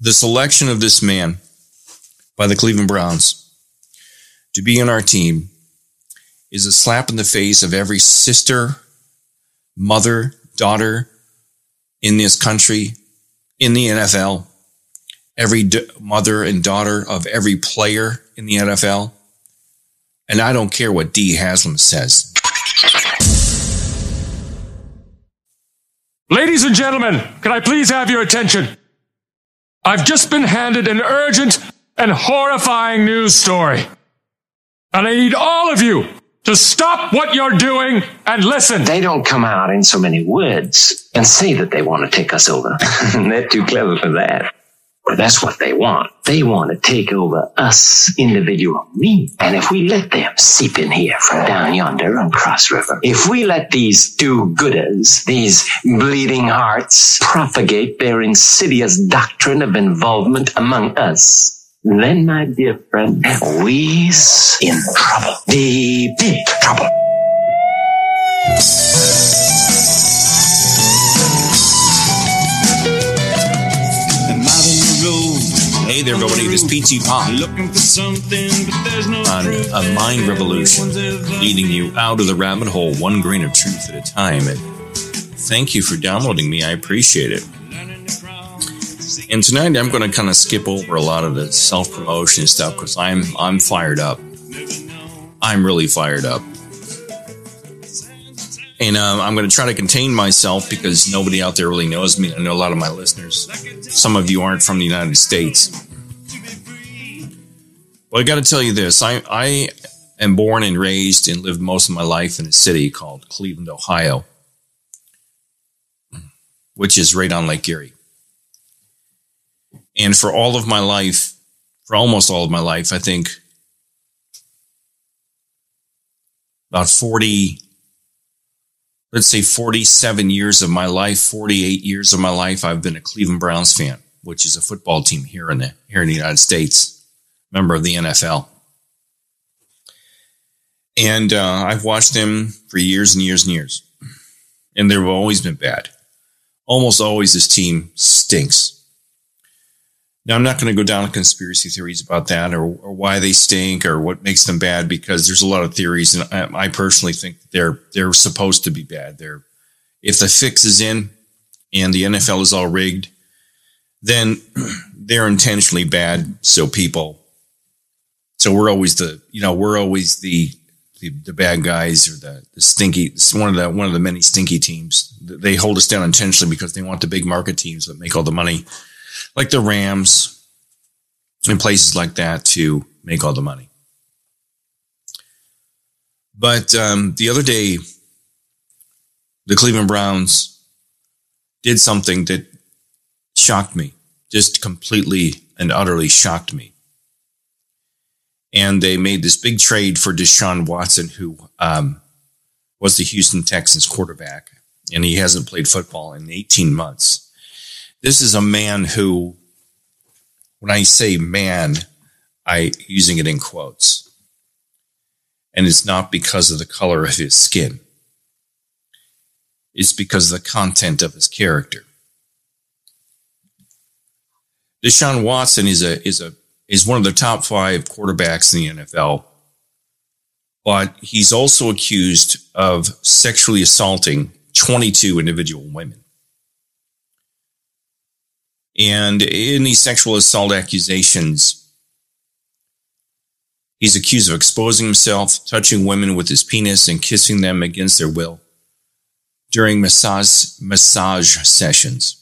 the selection of this man by the Cleveland Browns to be on our team is a slap in the face of every sister, mother, daughter in this country, in the NFL, every d- mother and daughter of every player in the NFL. And I don't care what Dee Haslam says. Ladies and gentlemen, can I please have your attention? I've just been handed an urgent and horrifying news story. And I need all of you to stop what you're doing and listen. They don't come out in so many words and say that they want to take us over. They're too clever for that. That's what they want. They want to take over us, individual me. And if we let them seep in here from down yonder on Cross River, if we let these do-gooders, these bleeding hearts, propagate their insidious doctrine of involvement among us, then, my dear friend, we's in trouble. Deep, deep trouble. Hey there, everybody. This is PT Pop Looking for something, but there's no on a mind revolution, leading you out of the rabbit hole one grain of truth at a time. And thank you for downloading me. I appreciate it. learning to crawl. And tonight I'm going to kind of skip over a lot of the self promotion stuff because I'm I'm fired up. I'm really fired up. And um, I'm going to try to contain myself because nobody out there really knows me. I know a lot of my listeners. Some of you aren't from the United States. Well, I got to tell you this. I, I am born and raised and lived most of my life in a city called Cleveland, Ohio, which is right on Lake Erie. And for all of my life, for almost all of my life, I think about 40, let's say 47 years of my life, 48 years of my life, I've been a Cleveland Browns fan, which is a football team here in the, here in the United States, member of the NFL. And uh, I've watched them for years and years and years. And they've always been bad. Almost always this team stinks. Now, I'm not going to go down to conspiracy theories about that or, or why they stink or what makes them bad because there's a lot of theories, and I, I personally think they're they're supposed to be bad. They're if the fix is in and the NFL is all rigged, then they're intentionally bad. So people, so we're always the you know we're always the the, the bad guys or the, the stinky. It's one of the one of the many stinky teams. They hold us down intentionally because they want the big market teams that make all the money like the Rams and places like that to make all the money. But um, the other day, the Cleveland Browns did something that shocked me, just completely and utterly shocked me. And they made this big trade for Deshaun Watson, who um, was the Houston Texans quarterback, and he hasn't played football in 18 months this is a man who, when I say man, I using it in quotes. And it's not because of the color of his skin. It's because of the content of his character. Deshaun Watson is a is a is one of the top five quarterbacks in the NFL, but he's also accused of sexually assaulting 22 individual women. And in these sexual assault accusations, he's accused of exposing himself, touching women with his penis, and kissing them against their will during massage, massage sessions.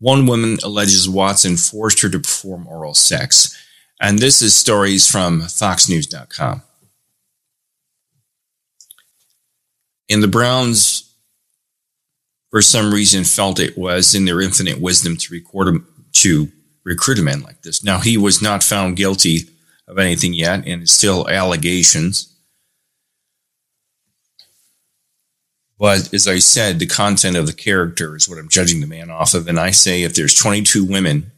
One woman alleges Watson forced her to perform oral sex. And this is stories from FoxNews.com. And the Browns for some reason felt it was in their infinite wisdom to record him to recruit a man like this. Now he was not found guilty of anything yet, and it's still allegations. But as I said, the content of the character is what I'm judging the man off of. And I say if there's 22 women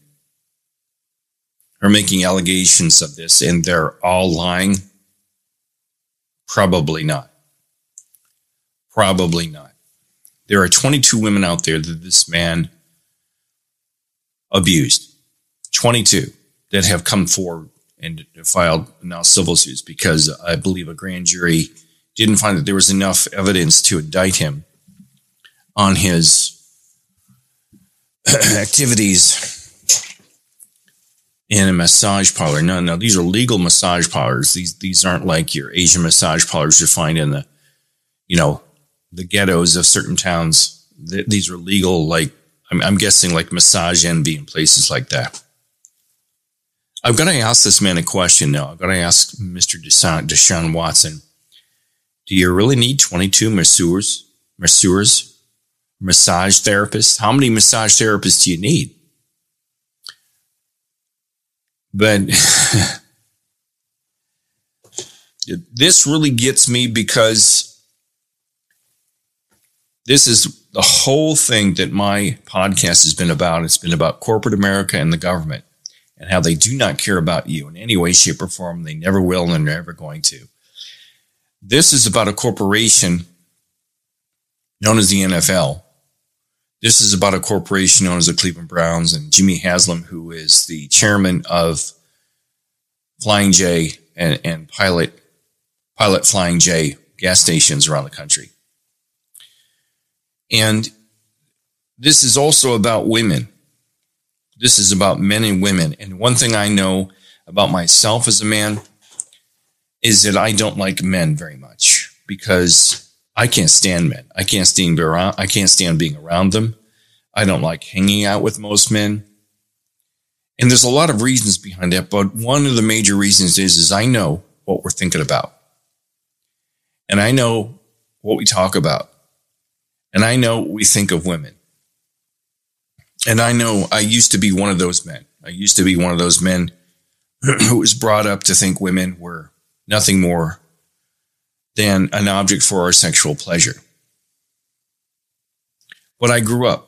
are making allegations of this and they're all lying, probably not. Probably not there are 22 women out there that this man abused. 22 that have come forward and filed now civil suits because I believe a grand jury didn't find that there was enough evidence to indict him on his activities in a massage parlor. No, no, these are legal massage parlors. These these aren't like your Asian massage parlors you find in the, you know, the ghettos of certain towns. Th- these are legal, like I'm, I'm guessing, like Massage Envy and places like that. I've got to ask this man a question now. I've got to ask Mr. Deshaun, Deshaun Watson. Do you really need 22 masseurs, masseurs, massage therapists? How many massage therapists do you need? But this really gets me because this is the whole thing that my podcast has been about. It's been about corporate America and the government and how they do not care about you in any way, shape, or form. They never will and they're never going to. This is about a corporation known as the NFL. This is about a corporation known as the Cleveland Browns and Jimmy Haslam, who is the chairman of Flying J and, and Pilot Pilot Flying J gas stations around the country. And this is also about women. This is about men and women. And one thing I know about myself as a man is that I don't like men very much because I can't stand men. I can't stand being around. I can't stand being around them. I don't like hanging out with most men. And there's a lot of reasons behind that, but one of the major reasons is, is I know what we're thinking about. And I know what we talk about. And I know what we think of women. And I know I used to be one of those men. I used to be one of those men who was brought up to think women were nothing more than an object for our sexual pleasure. But I grew up.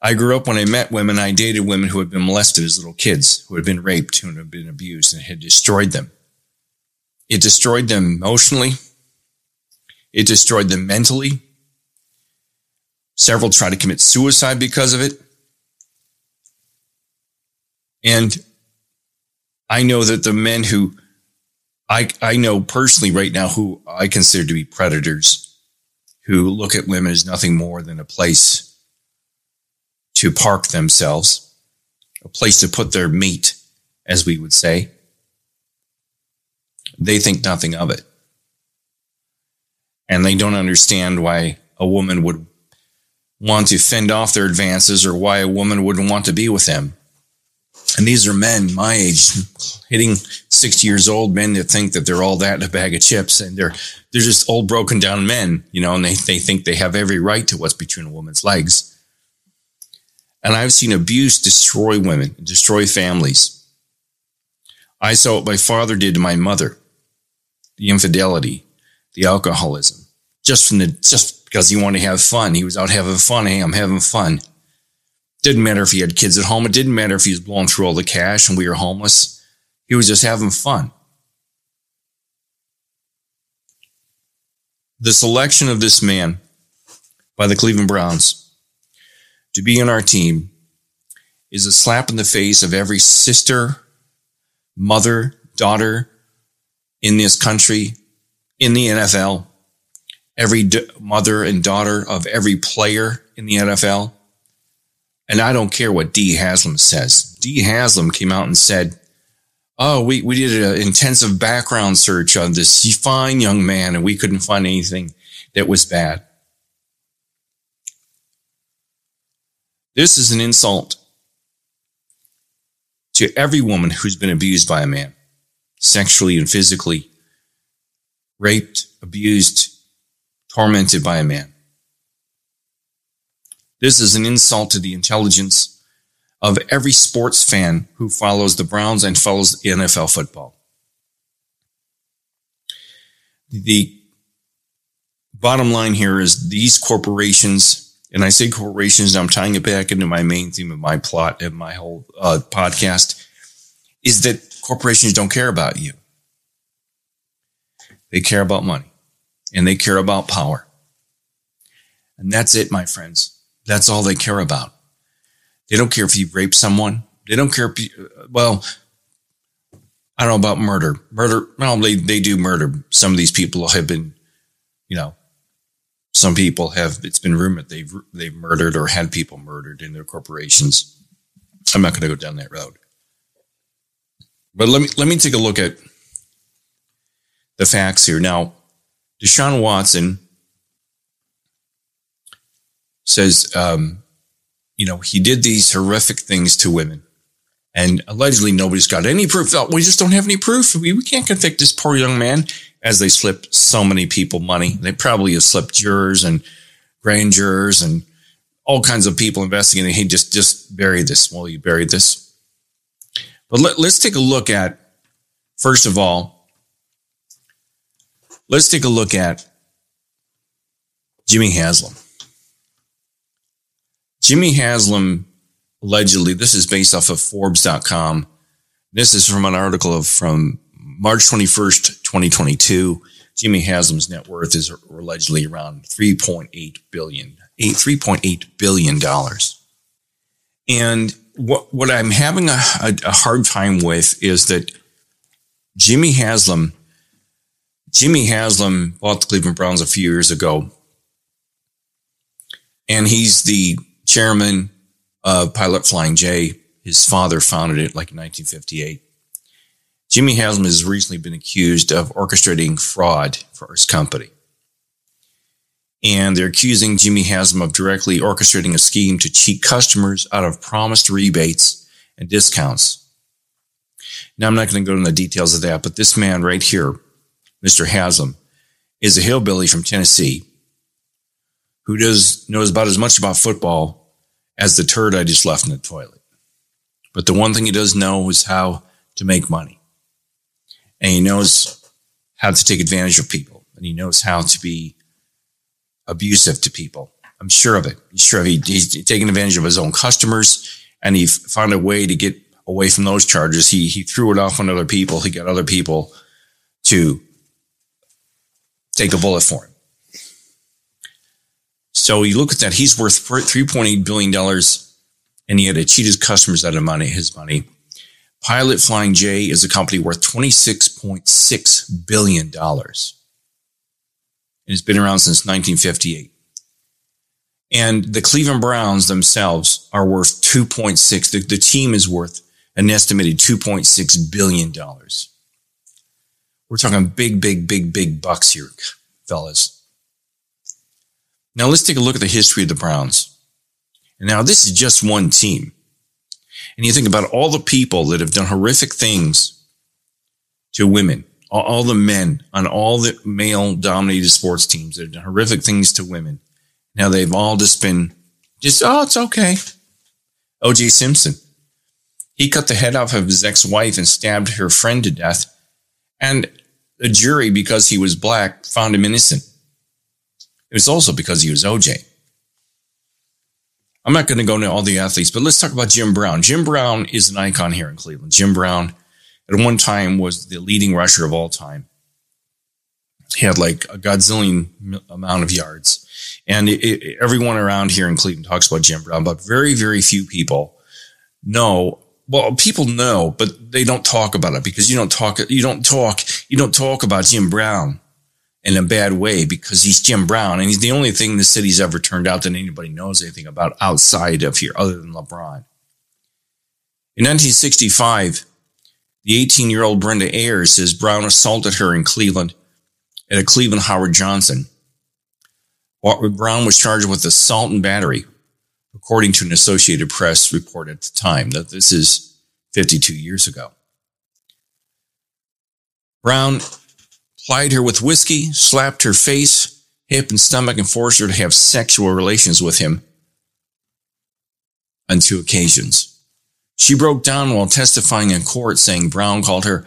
I grew up when I met women, I dated women who had been molested as little kids, who had been raped, who had been abused, and had destroyed them. It destroyed them emotionally. It destroyed them mentally. Several tried to commit suicide because of it. And I know that the men who I, I know personally right now who I consider to be predators who look at women as nothing more than a place to park themselves, a place to put their meat, as we would say. They think nothing of it. And they don't understand why a woman would want to fend off their advances or why a woman wouldn't want to be with them. And these are men my age, hitting 60 years old, men that think that they're all that in a bag of chips and they're, they're just old broken down men, you know, and they, they think they have every right to what's between a woman's legs. And I've seen abuse destroy women, destroy families. I saw what my father did to my mother, the infidelity, the alcoholism, just from the, just because he wanted to have fun. He was out having fun. Hey, I'm having fun. Didn't matter if he had kids at home. It didn't matter if he was blowing through all the cash and we were homeless. He was just having fun. The selection of this man by the Cleveland Browns to be in our team is a slap in the face of every sister, mother, daughter in this country, in the NFL, every d- mother and daughter of every player in the NFL. And I don't care what Dee Haslam says. Dee Haslam came out and said, Oh, we, we did an intensive background search on this fine young man and we couldn't find anything that was bad. This is an insult to every woman who's been abused by a man, sexually and physically, raped, abused, tormented by a man. This is an insult to the intelligence of every sports fan who follows the Browns and follows NFL football. The bottom line here is these corporations, and I say corporations, I'm tying it back into my main theme of my plot and my whole uh, podcast, is that corporations don't care about you. They care about money and they care about power. And that's it, my friends. That's all they care about. They don't care if you rape someone. They don't care if you, well, I don't know about murder. Murder, well, they, they do murder. Some of these people have been, you know, some people have, it's been rumored they've, they've murdered or had people murdered in their corporations. I'm not going to go down that road. But let me, let me take a look at the facts here. Now, Deshaun Watson says, um, you know, he did these horrific things to women. And allegedly, nobody's got any proof. Oh, we just don't have any proof. We, we can't convict this poor young man as they slipped so many people money. They probably have slipped jurors and grand jurors and all kinds of people investigating. He just, just buried this. Well, you buried this. But let, let's take a look at, first of all, let's take a look at Jimmy Haslam. Jimmy Haslam allegedly, this is based off of Forbes.com. This is from an article of, from March 21st, 2022. Jimmy Haslam's net worth is allegedly around 3.8 billion, 3.8 billion dollars. And what, what I'm having a, a, a hard time with is that Jimmy Haslam, Jimmy Haslam bought the Cleveland Browns a few years ago. And he's the chairman of Pilot Flying J. His father founded it like in 1958. Jimmy Haslam has recently been accused of orchestrating fraud for his company. And they're accusing Jimmy Haslam of directly orchestrating a scheme to cheat customers out of promised rebates and discounts. Now, I'm not going to go into the details of that, but this man right here, Mr. Haslam, is a hillbilly from Tennessee who does knows about as much about football as the turd I just left in the toilet. But the one thing he does know is how to make money. And he knows how to take advantage of people. And he knows how to be abusive to people. I'm sure of it. He's sure he, he's taking advantage of his own customers and he found a way to get away from those charges. He, he threw it off on other people. He got other people to take a bullet for him. So you look at that, he's worth $3.8 billion and he had to cheat his customers out of money, his money. Pilot Flying J is a company worth $26.6 billion. And it's been around since 1958. And the Cleveland Browns themselves are worth 2.6. The, the team is worth an estimated $2.6 billion. We're talking big, big, big, big bucks here, fellas. Now let's take a look at the history of the Browns. Now this is just one team. And you think about all the people that have done horrific things to women, all the men on all the male dominated sports teams that have done horrific things to women. Now they've all just been just, oh, it's okay. OJ Simpson. He cut the head off of his ex-wife and stabbed her friend to death. And the jury, because he was black, found him innocent. It was also because he was OJ. I'm not going to go into all the athletes, but let's talk about Jim Brown. Jim Brown is an icon here in Cleveland. Jim Brown at one time was the leading rusher of all time. He had like a godzillion amount of yards. And it, it, everyone around here in Cleveland talks about Jim Brown, but very, very few people know. Well, people know, but they don't talk about it because you don't talk, you don't talk, you don't talk about Jim Brown in a bad way because he's Jim Brown and he's the only thing the city's ever turned out that anybody knows anything about outside of here other than LeBron. In 1965, the 18 year old Brenda Ayers says Brown assaulted her in Cleveland at a Cleveland Howard Johnson. Brown was charged with assault and battery, according to an Associated Press report at the time. That this is 52 years ago. Brown plied her with whiskey, slapped her face, hip, and stomach, and forced her to have sexual relations with him on two occasions. She broke down while testifying in court, saying Brown called her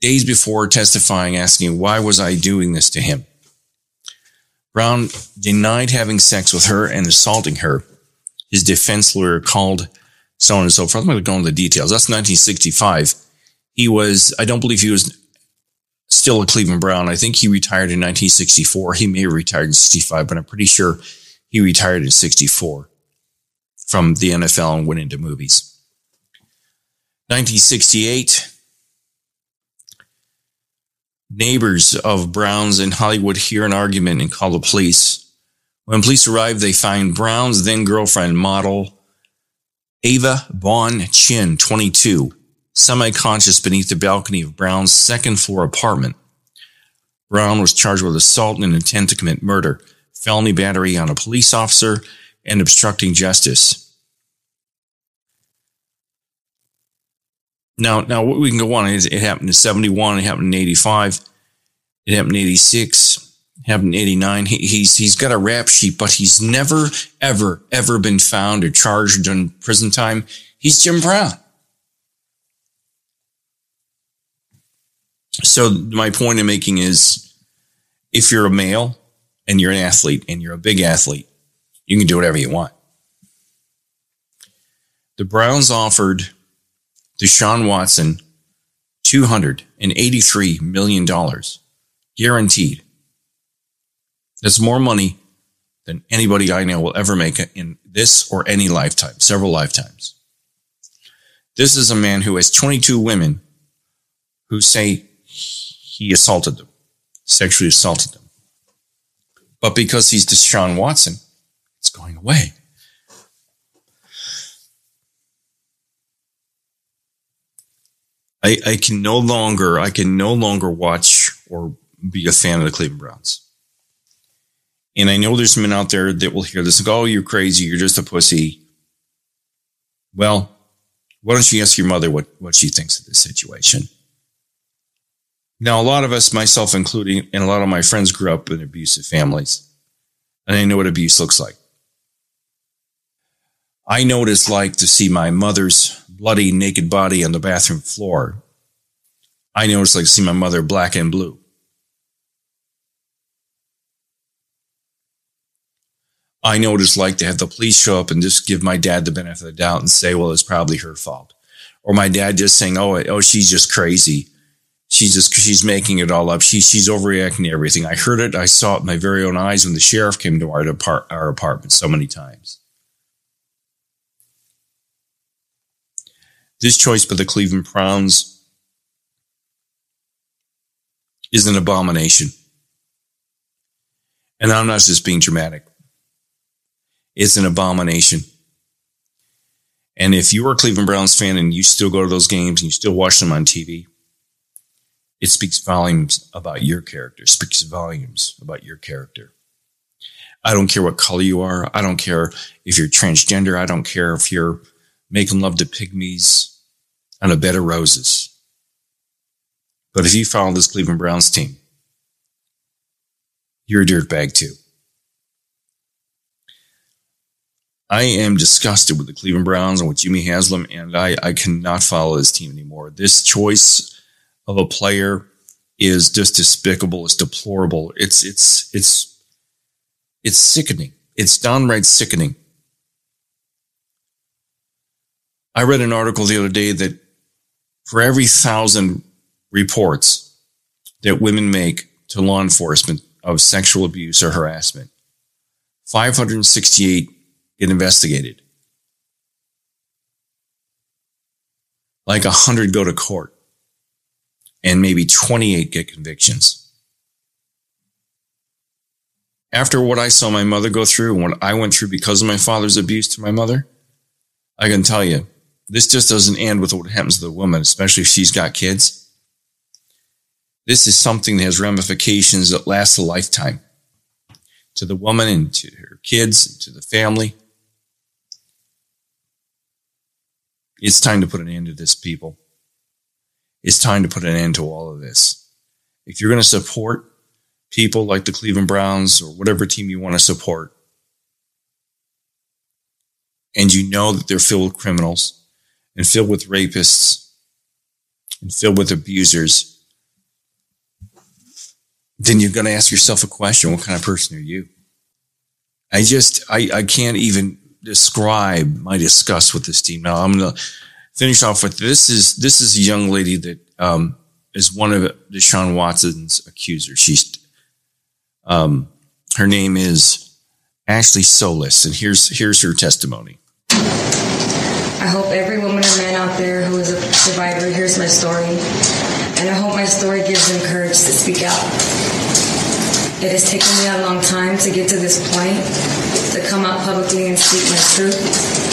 days before testifying, asking, Why was I doing this to him? Brown denied having sex with her and assaulting her. His defense lawyer called so on and so forth. I'm going to go into the details. That's 1965. He was, I don't believe he was still a Cleveland Brown. I think he retired in 1964. He may have retired in 65, but I'm pretty sure he retired in 64. from the NFL and went into movies. 1968, neighbors of Brown's in Hollywood hear an argument and call the police. When police arrive, they find Brown's then girlfriend, model Ava Bon Chin, 22, semi conscious beneath the balcony of Brown's second floor apartment. Brown was charged with assault and intent to commit murder, felony battery on a police officer, and obstructing justice. Now, now what we can go on. It, it happened in 71. It happened in 85. It happened in 86. It happened in 89. He, he's, he's got a rap sheet, but he's never, ever, ever been found or charged done prison time. He's Jim Brown. So my point I'm making is if you're a male and you're an athlete and you're a big athlete, you can do whatever you want. The Browns offered Deshaun Watson $283 million guaranteed. That's more money than anybody I know will ever make in this or any lifetime, several lifetimes. This is a man who has 22 women who say he assaulted them, sexually assaulted them. But because he's Deshaun Watson, it's going away. I, I can no longer I can no longer watch or be a fan of the Cleveland Browns. And I know there's men out there that will hear this and go, Oh, you're crazy, you're just a pussy. Well, why don't you ask your mother what, what she thinks of this situation? Now, a lot of us, myself including, and a lot of my friends grew up in abusive families. And I know what abuse looks like. I know what it's like to see my mother's bloody, naked body on the bathroom floor. I know what it's like to see my mother black and blue. I know what it's like to have the police show up and just give my dad the benefit of the doubt and say, well, it's probably her fault. Or my dad just saying, oh, oh, she's just crazy. She's just, she's making it all up. She, she's overreacting to everything. I heard it. I saw it with my very own eyes when the sheriff came to our, depart, our apartment so many times. This choice by the Cleveland Browns is an abomination. And I'm not just being dramatic. It's an abomination. And if you are a Cleveland Browns fan and you still go to those games and you still watch them on TV, it speaks volumes about your character, speaks volumes about your character. I don't care what color you are. I don't care if you're transgender. I don't care if you're making love to pygmies on a bed of roses. But if you follow this Cleveland Browns team, you're a dirtbag too. I am disgusted with the Cleveland Browns and with Jimmy Haslam, and I, I cannot follow this team anymore. This choice of a player is just despicable. It's deplorable. It's it's it's it's sickening. It's downright sickening. I read an article the other day that for every thousand reports that women make to law enforcement of sexual abuse or harassment, 568 get investigated. Like 100 go to court, and maybe 28 get convictions. After what I saw my mother go through and what I went through because of my father's abuse to my mother, I can tell you, this just doesn't end with what happens to the woman, especially if she's got kids. This is something that has ramifications that last a lifetime to the woman and to her kids, and to the family. It's time to put an end to this, people. It's time to put an end to all of this. If you're going to support people like the Cleveland Browns or whatever team you want to support, and you know that they're filled with criminals and filled with rapists and filled with abusers, then you're going to ask yourself a question what kind of person are you? I just, I, I can't even describe my disgust with this team. Now I'm going to finish off with this is this is a young lady that um, is one of Deshaun Watson's accusers. She's um, her name is Ashley Solis, and here's here's her testimony. I hope every woman or man out there who is a survivor hears my story, and I hope my story gives them courage to speak out. It has taken me a long time to get to this point, to come out publicly and speak my truth.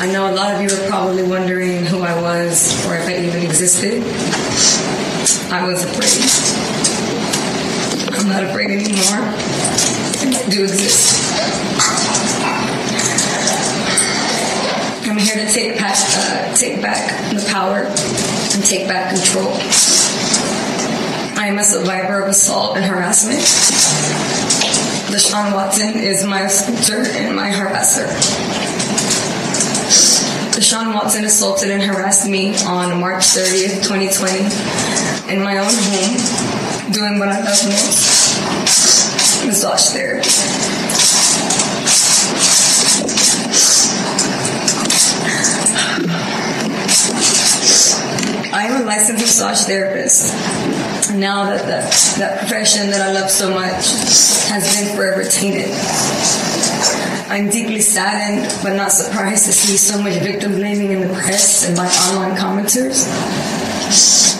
I know a lot of you are probably wondering who I was or if I even existed. I was afraid. I'm not afraid anymore. I do exist. I'm here to take back, uh, take back the power and take back control. I am a survivor of assault and harassment. Deshaun Watson is my assaulter and my harasser. Deshaun Watson assaulted and harassed me on March 30th, 2020, in my own home, doing what I love most massage therapy. I am a licensed massage therapist. Now that the, that profession that I love so much has been forever tainted. I'm deeply saddened but not surprised to see so much victim blaming in the press and by online commenters.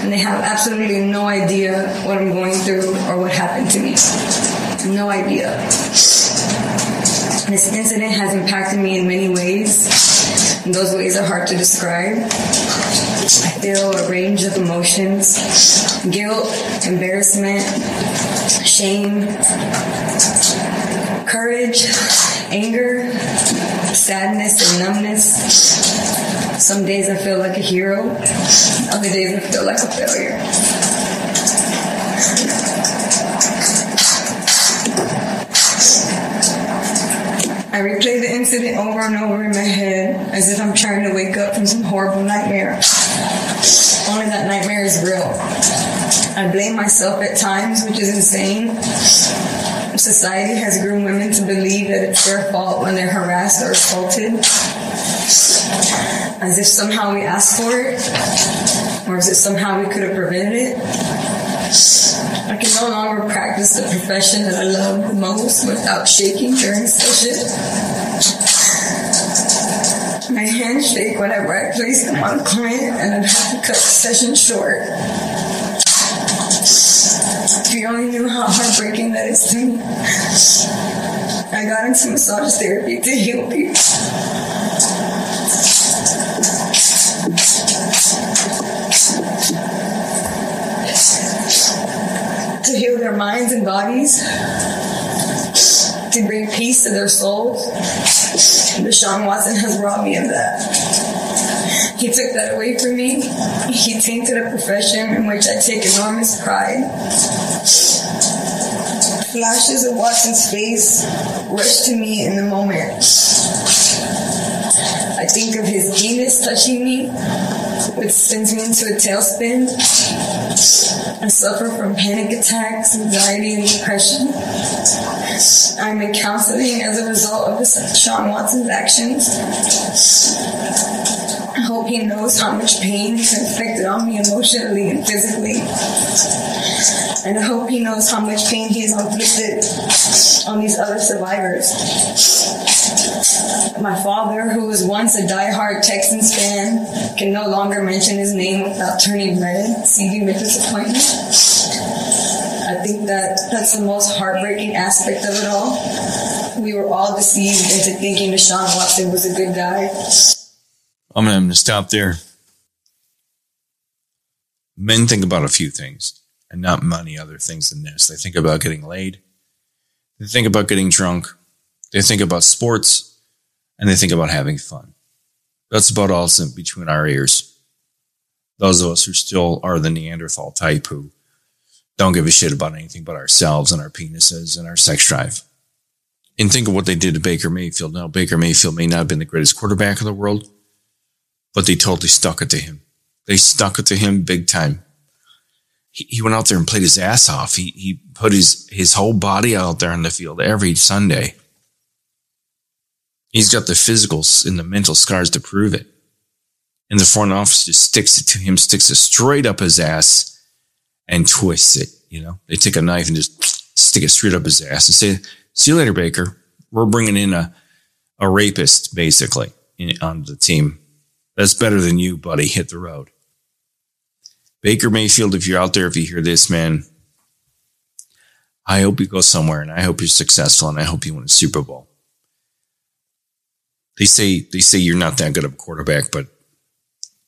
And they have absolutely no idea what I'm going through or what happened to me. No idea. This incident has impacted me in many ways. Those ways are hard to describe. I feel a range of emotions guilt, embarrassment, shame, courage, anger, sadness, and numbness. Some days I feel like a hero, other days I feel like a failure. I replay the incident over and over in my head as if I'm trying to wake up from some horrible nightmare. Only that nightmare is real. I blame myself at times, which is insane. Society has groomed women to believe that it's their fault when they're harassed or assaulted. As if somehow we asked for it, or as if somehow we could have prevented it. I can no longer practice the profession that I love the most without shaking during session. My hands shake whenever I place them on a client and I'd have to cut the session short. If you only knew how heartbreaking that is to me. I got into massage therapy to heal people. Bring peace to their souls. Deshaun Watson has robbed me of that. He took that away from me. He tainted a profession in which I take enormous pride. Flashes of Watson's face rush to me in the moment. I think of his penis touching me, which sends me into a tailspin. I suffer from panic attacks, anxiety, and depression. I'm in counseling as a result of Sean Watson's actions. I hope he knows how much pain he's inflicted on me emotionally and physically. And I hope he knows how much pain he's inflicted on these other survivors. My father, who was once a diehard Texans fan, can no longer mention his name without turning red, seething with disappointment. I think that that's the most heartbreaking aspect of it all. We were all deceived into thinking Deshaun Watson was a good guy. I'm going to stop there. Men think about a few things and not many other things than this. They think about getting laid. They think about getting drunk. They think about sports and they think about having fun. That's about all that's in between our ears. Those of us who still are the Neanderthal type who don't give a shit about anything but ourselves and our penises and our sex drive. And think of what they did to Baker Mayfield. Now, Baker Mayfield may not have been the greatest quarterback in the world, but they totally stuck it to him. They stuck it to him big time. He, he went out there and played his ass off. He, he put his, his whole body out there on the field every Sunday. He's got the physicals and the mental scars to prove it. And the front office just sticks it to him, sticks it straight up his ass and twists it. You know, they take a knife and just stick it straight up his ass and say, see you later, Baker. We're bringing in a, a rapist, basically, in, on the team. That's better than you, buddy. Hit the road. Baker Mayfield, if you're out there, if you hear this, man, I hope you go somewhere and I hope you're successful and I hope you win a Super Bowl. They say they say you're not that good of a quarterback, but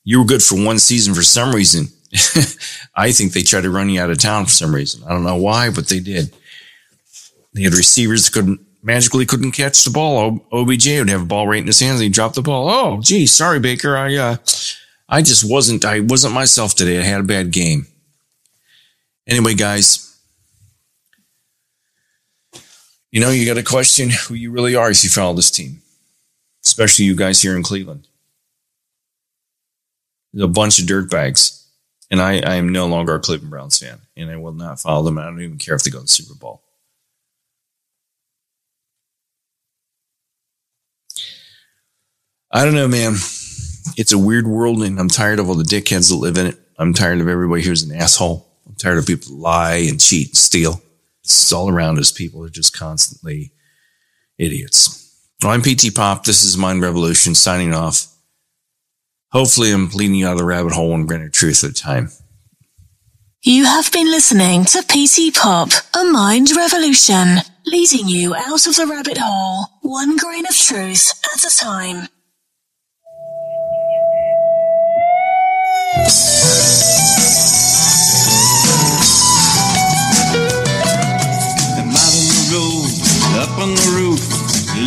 you were good for one season for some reason. I think they tried to run you out of town for some reason. I don't know why, but they did. They had receivers couldn't magically couldn't catch the ball. OBJ would have a ball right in his hands and he dropped the ball. Oh, gee, sorry, Baker. I uh I just wasn't I wasn't myself today. I had a bad game. Anyway, guys, you know, you got to question who you really are if you follow this team, especially you guys here in Cleveland. There's a bunch of dirtbags, and I, I am no longer a Cleveland Browns fan, and I will not follow them. I don't even care if they go to the Super Bowl. I don't know, man. It's a weird world, and I'm tired of all the dickheads that live in it. I'm tired of everybody here's an asshole. I'm tired of people lie and cheat and steal. It's all around us. People are just constantly idiots. Well, I'm PT Pop. This is Mind Revolution signing off. Hopefully, I'm leading you out of the rabbit hole one grain of truth at a time. You have been listening to PT Pop, a mind revolution, leading you out of the rabbit hole, one grain of truth at a time. I'm out on the road, up on the roof,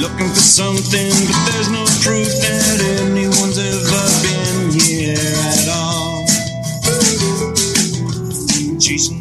looking for something, but there's no proof. Jesus.